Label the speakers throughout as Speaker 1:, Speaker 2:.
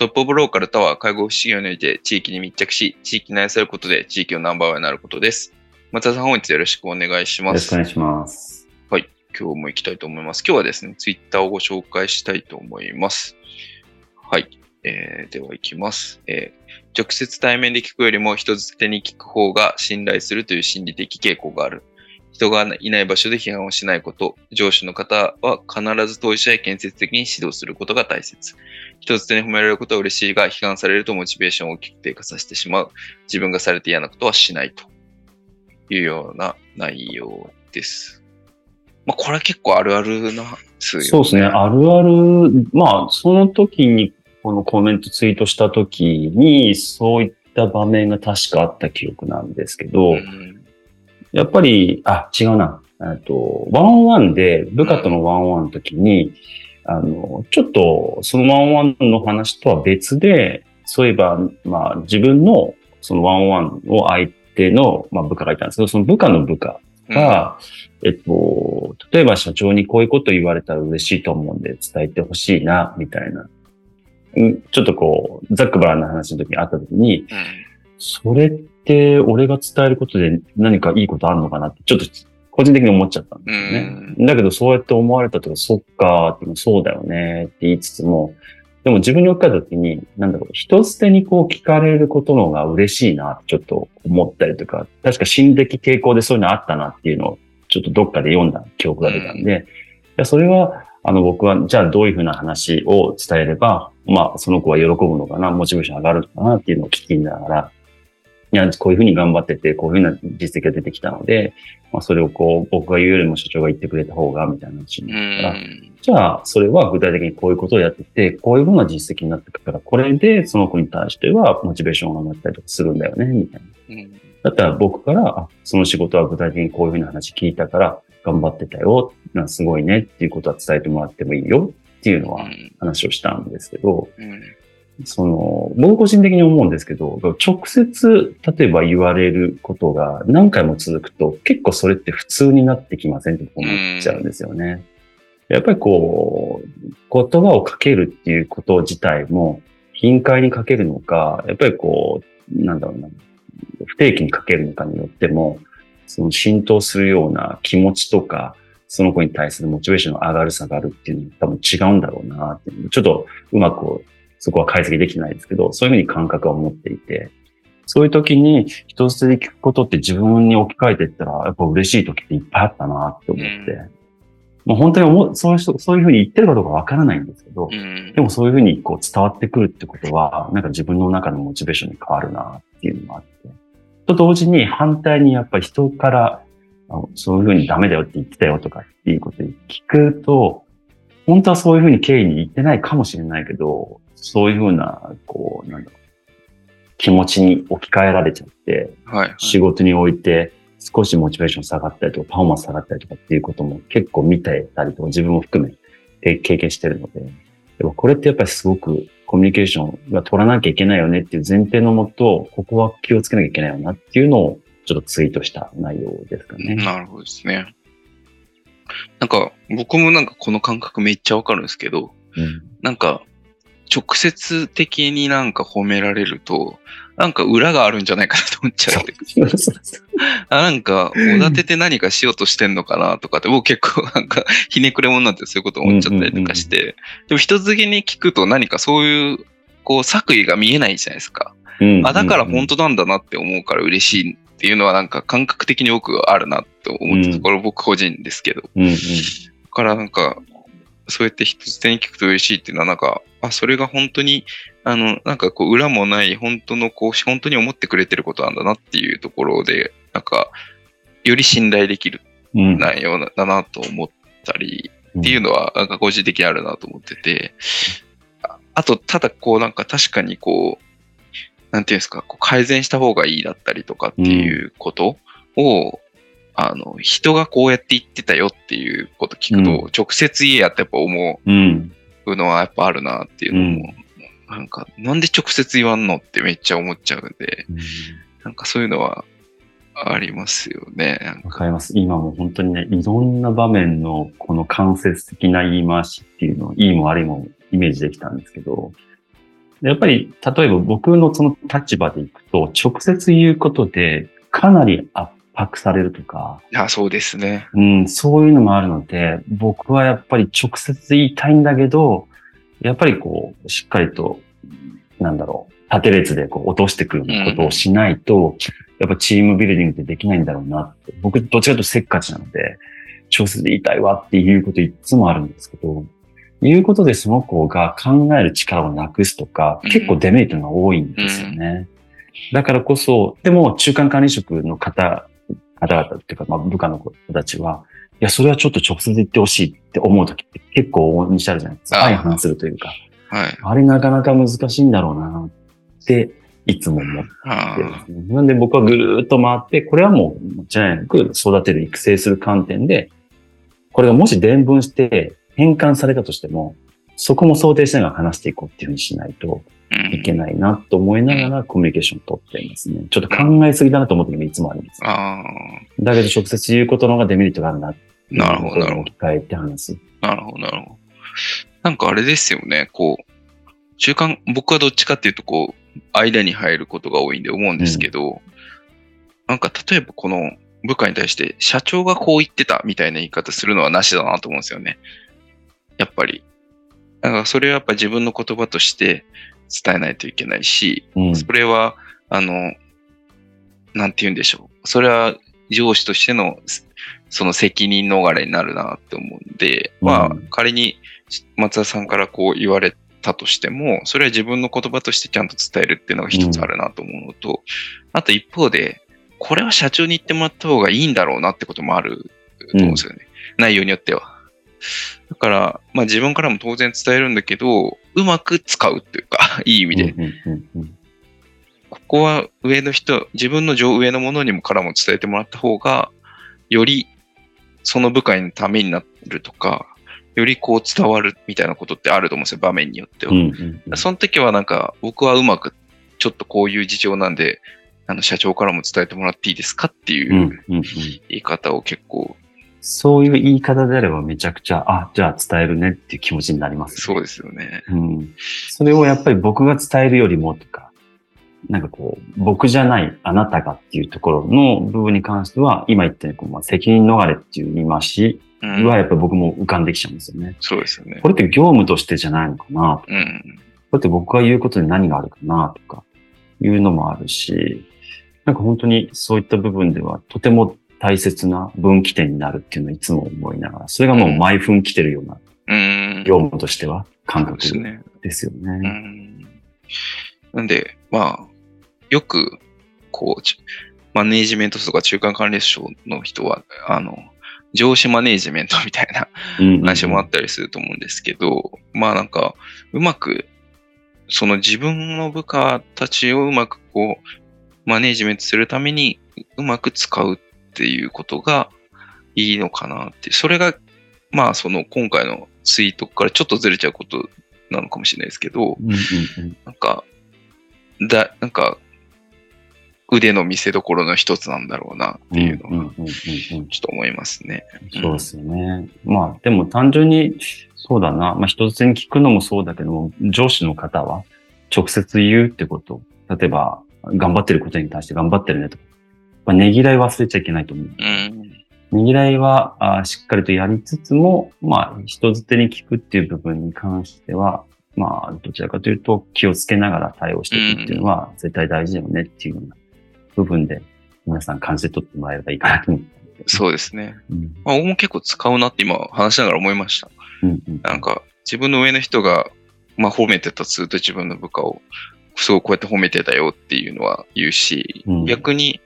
Speaker 1: トップオブローカルとは介護福祉業において地域に密着し、地域に愛されることで地域のナンバーワンになることです。松田さん、本日よろしくお願いします。
Speaker 2: よろしくお願いします。
Speaker 1: はい。今日も行きたいと思います。今日はですね、ツイッターをご紹介したいと思います。はい。えー、では行きます、えー。直接対面で聞くよりも人づてに聞く方が信頼するという心理的傾向がある。人がいない場所で批判をしないこと、上司の方は必ず当事者へ建設的に指導することが大切。人づてに褒められることは嬉しいが、批判されるとモチベーションを大きく低下させてしまう。自分がされて嫌なことはしないというような内容です。まあ、これは結構あるあるな
Speaker 2: ね。そうですね。あるある。まあ、その時にこのコメントツイートした時に、そういった場面が確かあった記憶なんですけど、うんやっぱり、あ、違うな。えっと、ワンワンで、部下とのワンワンの時に、あの、ちょっと、そのワンワンの話とは別で、そういえば、まあ、自分の、そのワンワンを相手の、まあ、部下がいたんですけど、その部下の部下が、うん、えっと、例えば社長にこういうこと言われたら嬉しいと思うんで伝えてほしいな、みたいな。ちょっとこう、ザックバランの話の時にあった時に、うん、それって俺が伝えることで何かいいことあるのかなって、ちょっと個人的に思っちゃったんですよね。だけどそうやって思われたとか、そっかってそうだよねって言いつつも、でも自分に置き換えた時に、なんだろう、人捨てにこう聞かれることの方が嬉しいな、ちょっと思ったりとか、確か心的傾向でそういうのあったなっていうのを、ちょっとどっかで読んだ記憶が出たんで、うん、それは、あの僕は、じゃあどういうふうな話を伝えれば、まあその子は喜ぶのかな、モチベーション上がるのかなっていうのを聞きながら、いや、こういうふうに頑張ってて、こういうふうな実績が出てきたので、まあ、それをこう、僕が言うよりも社長が言ってくれた方が、みたいな話になったら、じゃあ、それは具体的にこういうことをやってて、こういうふうな実績になってくから、これでその子に対してはモチベーションが上がったりとかするんだよね、みたいな。だったら僕から、あ、その仕事は具体的にこういうふうな話聞いたから、頑張ってたよ、すごいねっていうことは伝えてもらってもいいよっていうのは話をしたんですけど、うんその、僕個人的に思うんですけど、直接、例えば言われることが何回も続くと、結構それって普通になってきませんって思っちゃうんですよね。やっぱりこう、言葉をかけるっていうこと自体も、頻回にかけるのか、やっぱりこう、なんだろうな、不定期にかけるのかによっても、その浸透するような気持ちとか、その子に対するモチベーションの上がる下がるっていうのは多分違うんだろうなってちょっとうまくそこは解析できないですけど、そういうふうに感覚を持っていて、そういう時に人捨てで聞くことって自分に置き換えていったら、やっぱ嬉しい時っていっぱいあったなって思って、うん、もう本当に思う、そういう人、そういうふうに言ってるかどうかわからないんですけど、うん、でもそういうふうにこう伝わってくるってことは、なんか自分の中のモチベーションに変わるなっていうのがあって、と同時に反対にやっぱり人からそういうふうにダメだよって言ってたよとかっていうことに聞くと、本当はそういうふうに経緯に言ってないかもしれないけど、そういうふうな、こう、なんだろう、気持ちに置き換えられちゃって、はい、はい、仕事において少しモチベーション下がったりとか、パフォーマンス下がったりとかっていうことも結構見てたりとか、自分も含め経験してるので、でもこれってやっぱりすごくコミュニケーションが取らなきゃいけないよねっていう前提のもと、ここは気をつけなきゃいけないよなっていうのをちょっとツイートした内容ですかね。
Speaker 1: なるほどですね。なんか僕もなんかこの感覚めっちゃわかるんですけど、うん、なんか直接的になんか褒められると、なんか裏があるんじゃないかなと思っちゃう。あなんか、おだてて何かしようとしてんのかなとかって、僕結構なんか、ひねくれ者なんてそういうこと思っちゃったりとかして、でも人付けに聞くと何かそういう、こう、作為が見えないじゃないですか。あ、だから本当なんだなって思うから嬉しいっていうのはなんか感覚的に僕はあるなと思ってた、これ僕個人ですけど。だからなんか、そうやって人づてに聞くと嬉しいっていうのはなんか、あ、それが本当に、あの、なんかこう裏もない本当のこう、本当に思ってくれてることなんだなっていうところで、なんか、より信頼できる。内容だなと思ったり、っていうのは、なんか個人的にあるなと思ってて、ああと、ただこうなんか確かにこう、なんていうんですか、こう改善した方がいいだったりとかっていうことを、あの、人がこうやって言ってたよっていうこと聞くと、
Speaker 2: うん
Speaker 1: 直接言えやってやっぱ思
Speaker 2: うん。
Speaker 1: うのはやっぱあるなっていうのも、なんか、なんで直接言わんのってめっちゃ思っちゃうんで、なんかそういうのはありますよね。
Speaker 2: わかります。今も本当にね、いろんな場面のこの間接的な言い回しっていうのを、いいも悪いもイメージできたんですけど、やっぱり、例えば僕のその立場でいくと、直接言うことでかなり圧迫されるとか、
Speaker 1: あそうですね。
Speaker 2: うん、そういうのもあるので、僕はやっぱり直接言いたいんだけど、やっぱりこう、しっかりと、なんだろう、縦列でこう落としてくることをしないと、やっぱチームビルディングってできないんだろうなって。僕、どっちかというとせっかちなので、直接言いたいわっていうこといつもあるんですけど、言うことでその子が考える力をなくすとか、
Speaker 1: うん
Speaker 2: 結構デメリットが多いんですよね。だからこそ、でも中間管理職の方、方々っていうか、まあ部下の子たちは、いや、それはちょっと直接言ってほしいって思うときって結構大にしてあるじゃないですか。相反するというか。
Speaker 1: はい。
Speaker 2: あれなかなか難しいんだろうなって、いつも思って
Speaker 1: あ
Speaker 2: るんですね。なんで僕はぐるーっと回って、これはもう間違いなく育てる、育成する観点で、これがもし伝聞して変換されたとしても、そこも想定しながら話していこうっていうふうにしないと
Speaker 1: ー
Speaker 2: いけないなと思いながらコミュニケーションを取っていますね。ちょっと考えすぎだなと思ってるのがいつもあります。
Speaker 1: ああ、
Speaker 2: だけど直接言うことの方がデメリットがあるな
Speaker 1: なるほどなるほど
Speaker 2: 置き換えて話す。
Speaker 1: なるほど、なるほど。なんかあれですよね、こう、中間、僕はどっちかっていうと、こう、間に入ることが多いんで思うんですけど、なんか例えばこの部下に対して、社長がこう言ってたみたいな言い方するのはなしだなと思うんですよね。やっぱり。なんかそれはやっぱ自分の言葉として伝えないといけないし、
Speaker 2: うん。
Speaker 1: それは、あの、なんて言うんでしょう。それは上司としての、その責任逃れになるなって思うんで、まあ
Speaker 2: うん、
Speaker 1: 仮に松田さんからこう言われたとしても、それは自分の言葉としてちゃんと伝えるっていうのが一つあるなと思うのと、あと一方で、これは社長に言ってもらった方がいいんだろうなってこともあると思うんですよね。内容によっては。だから、まあ自分からも当然伝えるんだけど、うまく使うっていうか、いい意味で。ここは上の人、自分の上上のものにもからも伝えてもらった方が、よりその部下のためになるとか、よりこう伝わるみたいなことってあると思うんですよ、場面によっては。その時はなんか、僕はうまく、ちょっとこういう事情なんで、あの、社長からも伝えてもらっていいですかっていう言い方を結構、
Speaker 2: そういう言い方であればめちゃくちゃ、あ、じゃあ伝えるねっていう気持ちになります、ね。
Speaker 1: そうですよね。
Speaker 2: うん。それをやっぱり僕が伝えるよりもとか、なんかこう、僕じゃないあなたがっていうところの部分に関しては、今言ったようにこう、まあ、責任逃れっていう言い回し
Speaker 1: うん
Speaker 2: はやっぱり僕も浮かんできちゃうんですよね。
Speaker 1: そうですよね
Speaker 2: こ。れって業務としてじゃないのかな
Speaker 1: うん。
Speaker 2: これって僕が言うことに何があるかなとかいうのもあるし、なんか本当にそういった部分ではとても大切な分岐点になるっていうのをいつも思いながら、それがもう毎分来てるような
Speaker 1: うん。
Speaker 2: 業務としては感覚
Speaker 1: ですね。
Speaker 2: ですよ
Speaker 1: う
Speaker 2: ね。
Speaker 1: んなんで、まあ、よく、こう、ちマネージメントとか中間管理省の人は、あの、上司マネージメントみたいな
Speaker 2: うん
Speaker 1: 話もあったりすると思うんですけど、まあなんか、うまく、その自分の部下たちをうまくこう、マネージメントするためにうまく使うっていうことがいいのかなって。それが、まあその今回のツイートからちょっとずれちゃうことなのかもしれないですけど、
Speaker 2: うんうんうん
Speaker 1: なんか、だ、なんか、腕の見せ所の一つなんだろうなっていうのは、ちょっと思いますね。
Speaker 2: そうですよね。まあ、でも単純に、そうだな。まあ、人づてに聞くのもそうだけども、上司の方は直接言うってこと。例えば、頑張ってることに対して頑張ってるねとか。まあ、ねぎらい忘れちゃいけないと思う。
Speaker 1: うん。
Speaker 2: ねぎらいはあしっかりとやりつつも、まあ、人づてに聞くっていう部分に関しては、まあ、どちらかというと気をつけながら対応していくっていうのは絶対大事だよねっていうような部分で皆さん感じて取ってもらえればいいかなと思って。
Speaker 1: そうですね。
Speaker 2: うん。
Speaker 1: まあ、僕も結構使うなって今話しながら思いました。
Speaker 2: うんうん。
Speaker 1: なんか、自分の上の人が、まあ、褒めてたずっと自分の部下を、すごいこうやって褒めてたよっていうのは言うし、
Speaker 2: うん
Speaker 1: 逆に、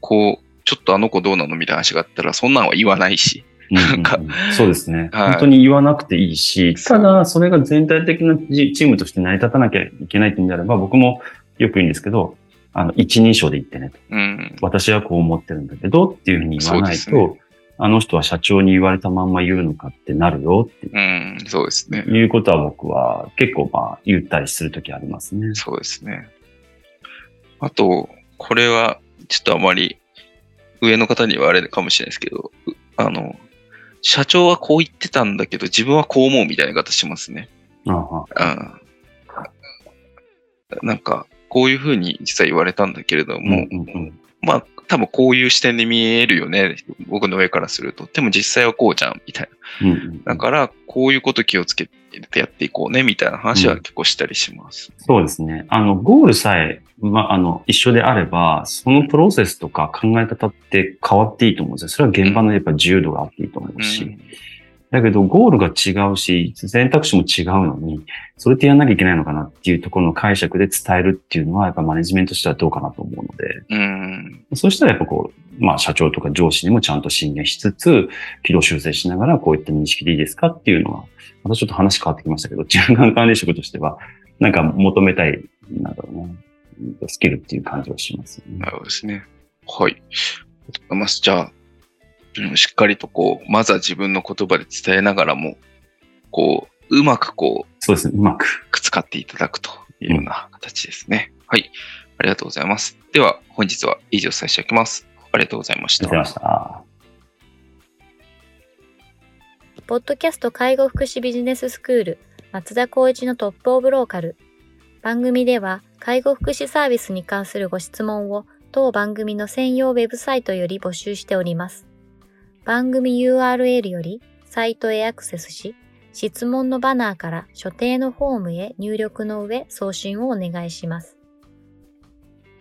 Speaker 1: こう、ちょっとあの子どうなのみたいな話があったら、そんなんは言わないし。
Speaker 2: なん
Speaker 1: か
Speaker 2: そうですね、
Speaker 1: はい
Speaker 2: 本当に言わなくていいし、ただ、それが全体的なチチームとして成り立たなきゃいけないっていうんであれば、僕もよく言うんですけど、あの、一人称で言ってねと。
Speaker 1: うん。
Speaker 2: 私はこう思ってるんだけどっていうふうに言わないと、
Speaker 1: ね
Speaker 2: あの人は社長に言われたまんま言うのかってなるよって
Speaker 1: うん、そうですね。
Speaker 2: いうことは僕は結構まあ言ったりするときありますね。
Speaker 1: そうですね。あと、これは、ちょっとあまり、上の方にはあれかもしれないですけど、うあの、社長はこう言ってたんだけど、自分はこう思うみたいな言い方しますね。
Speaker 2: あ
Speaker 1: ん。なんか、こういうふうに実は言われたんだけれども、
Speaker 2: うんうんうん
Speaker 1: まあ、多分こういう視点で見えるよね。僕の上からすると。でも実際はこうじゃん、みたいな。
Speaker 2: うんうん
Speaker 1: だから、こういうこと気をつけてやっていこうね、みたいな話は結構したりします。
Speaker 2: そうですね。あの、ゴールさえ、まあ、あの、一緒であれば、そのプロセスとか考え方って変わっていいと思うんですよ。それは現場のやっぱ自由度があっていいと思うし。
Speaker 1: うん
Speaker 2: だけど、ゴールが違うし、選択肢も違うのに、それってやんなきゃいけないのかなっていうところの解釈で伝えるっていうのは、やっぱマネジメントとしてはどうかなと思うので、
Speaker 1: うん。
Speaker 2: そうしたらやっぱこう、まあ社長とか上司にもちゃんと進言しつつ、軌道修正しながらこういった認識でいいですかっていうのは、またちょっと話変わってきましたけど、中間管理職としては、なんか求めたい、なんだろうな、スキルっていう感じはしますよね
Speaker 1: な。るほどですね。はい。ありがとうございます。じゃあ、うんしっかりとこう、まずは自分の言葉で伝えながらも、こう、うまくこう、
Speaker 2: そうですね、うまく。
Speaker 1: 使っていただくというような形ですね。はい。ありがとうございます。では、本日は以上させていただきます。ありがとうございました
Speaker 2: ありがとうございました。
Speaker 3: ポッドキャスト介護福祉ビジネススクール松田光一のトップオブローカル。番組では介護福祉サービスに関するご質問を当番組の専用ウェブサイトより募集しております。番組 URL よりサイトへアクセスし、質問のバナーから所定のフォームへ入力の上送信をお願いします。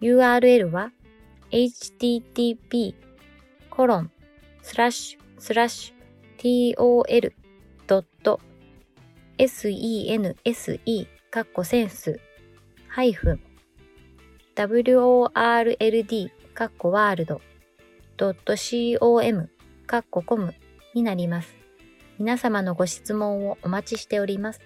Speaker 3: URL は http コロンスラッシュスラッシュ tol.sense かっこセンスハイフン world かっこワールド .com かっこコムになります。皆様のご質問をお待ちしております。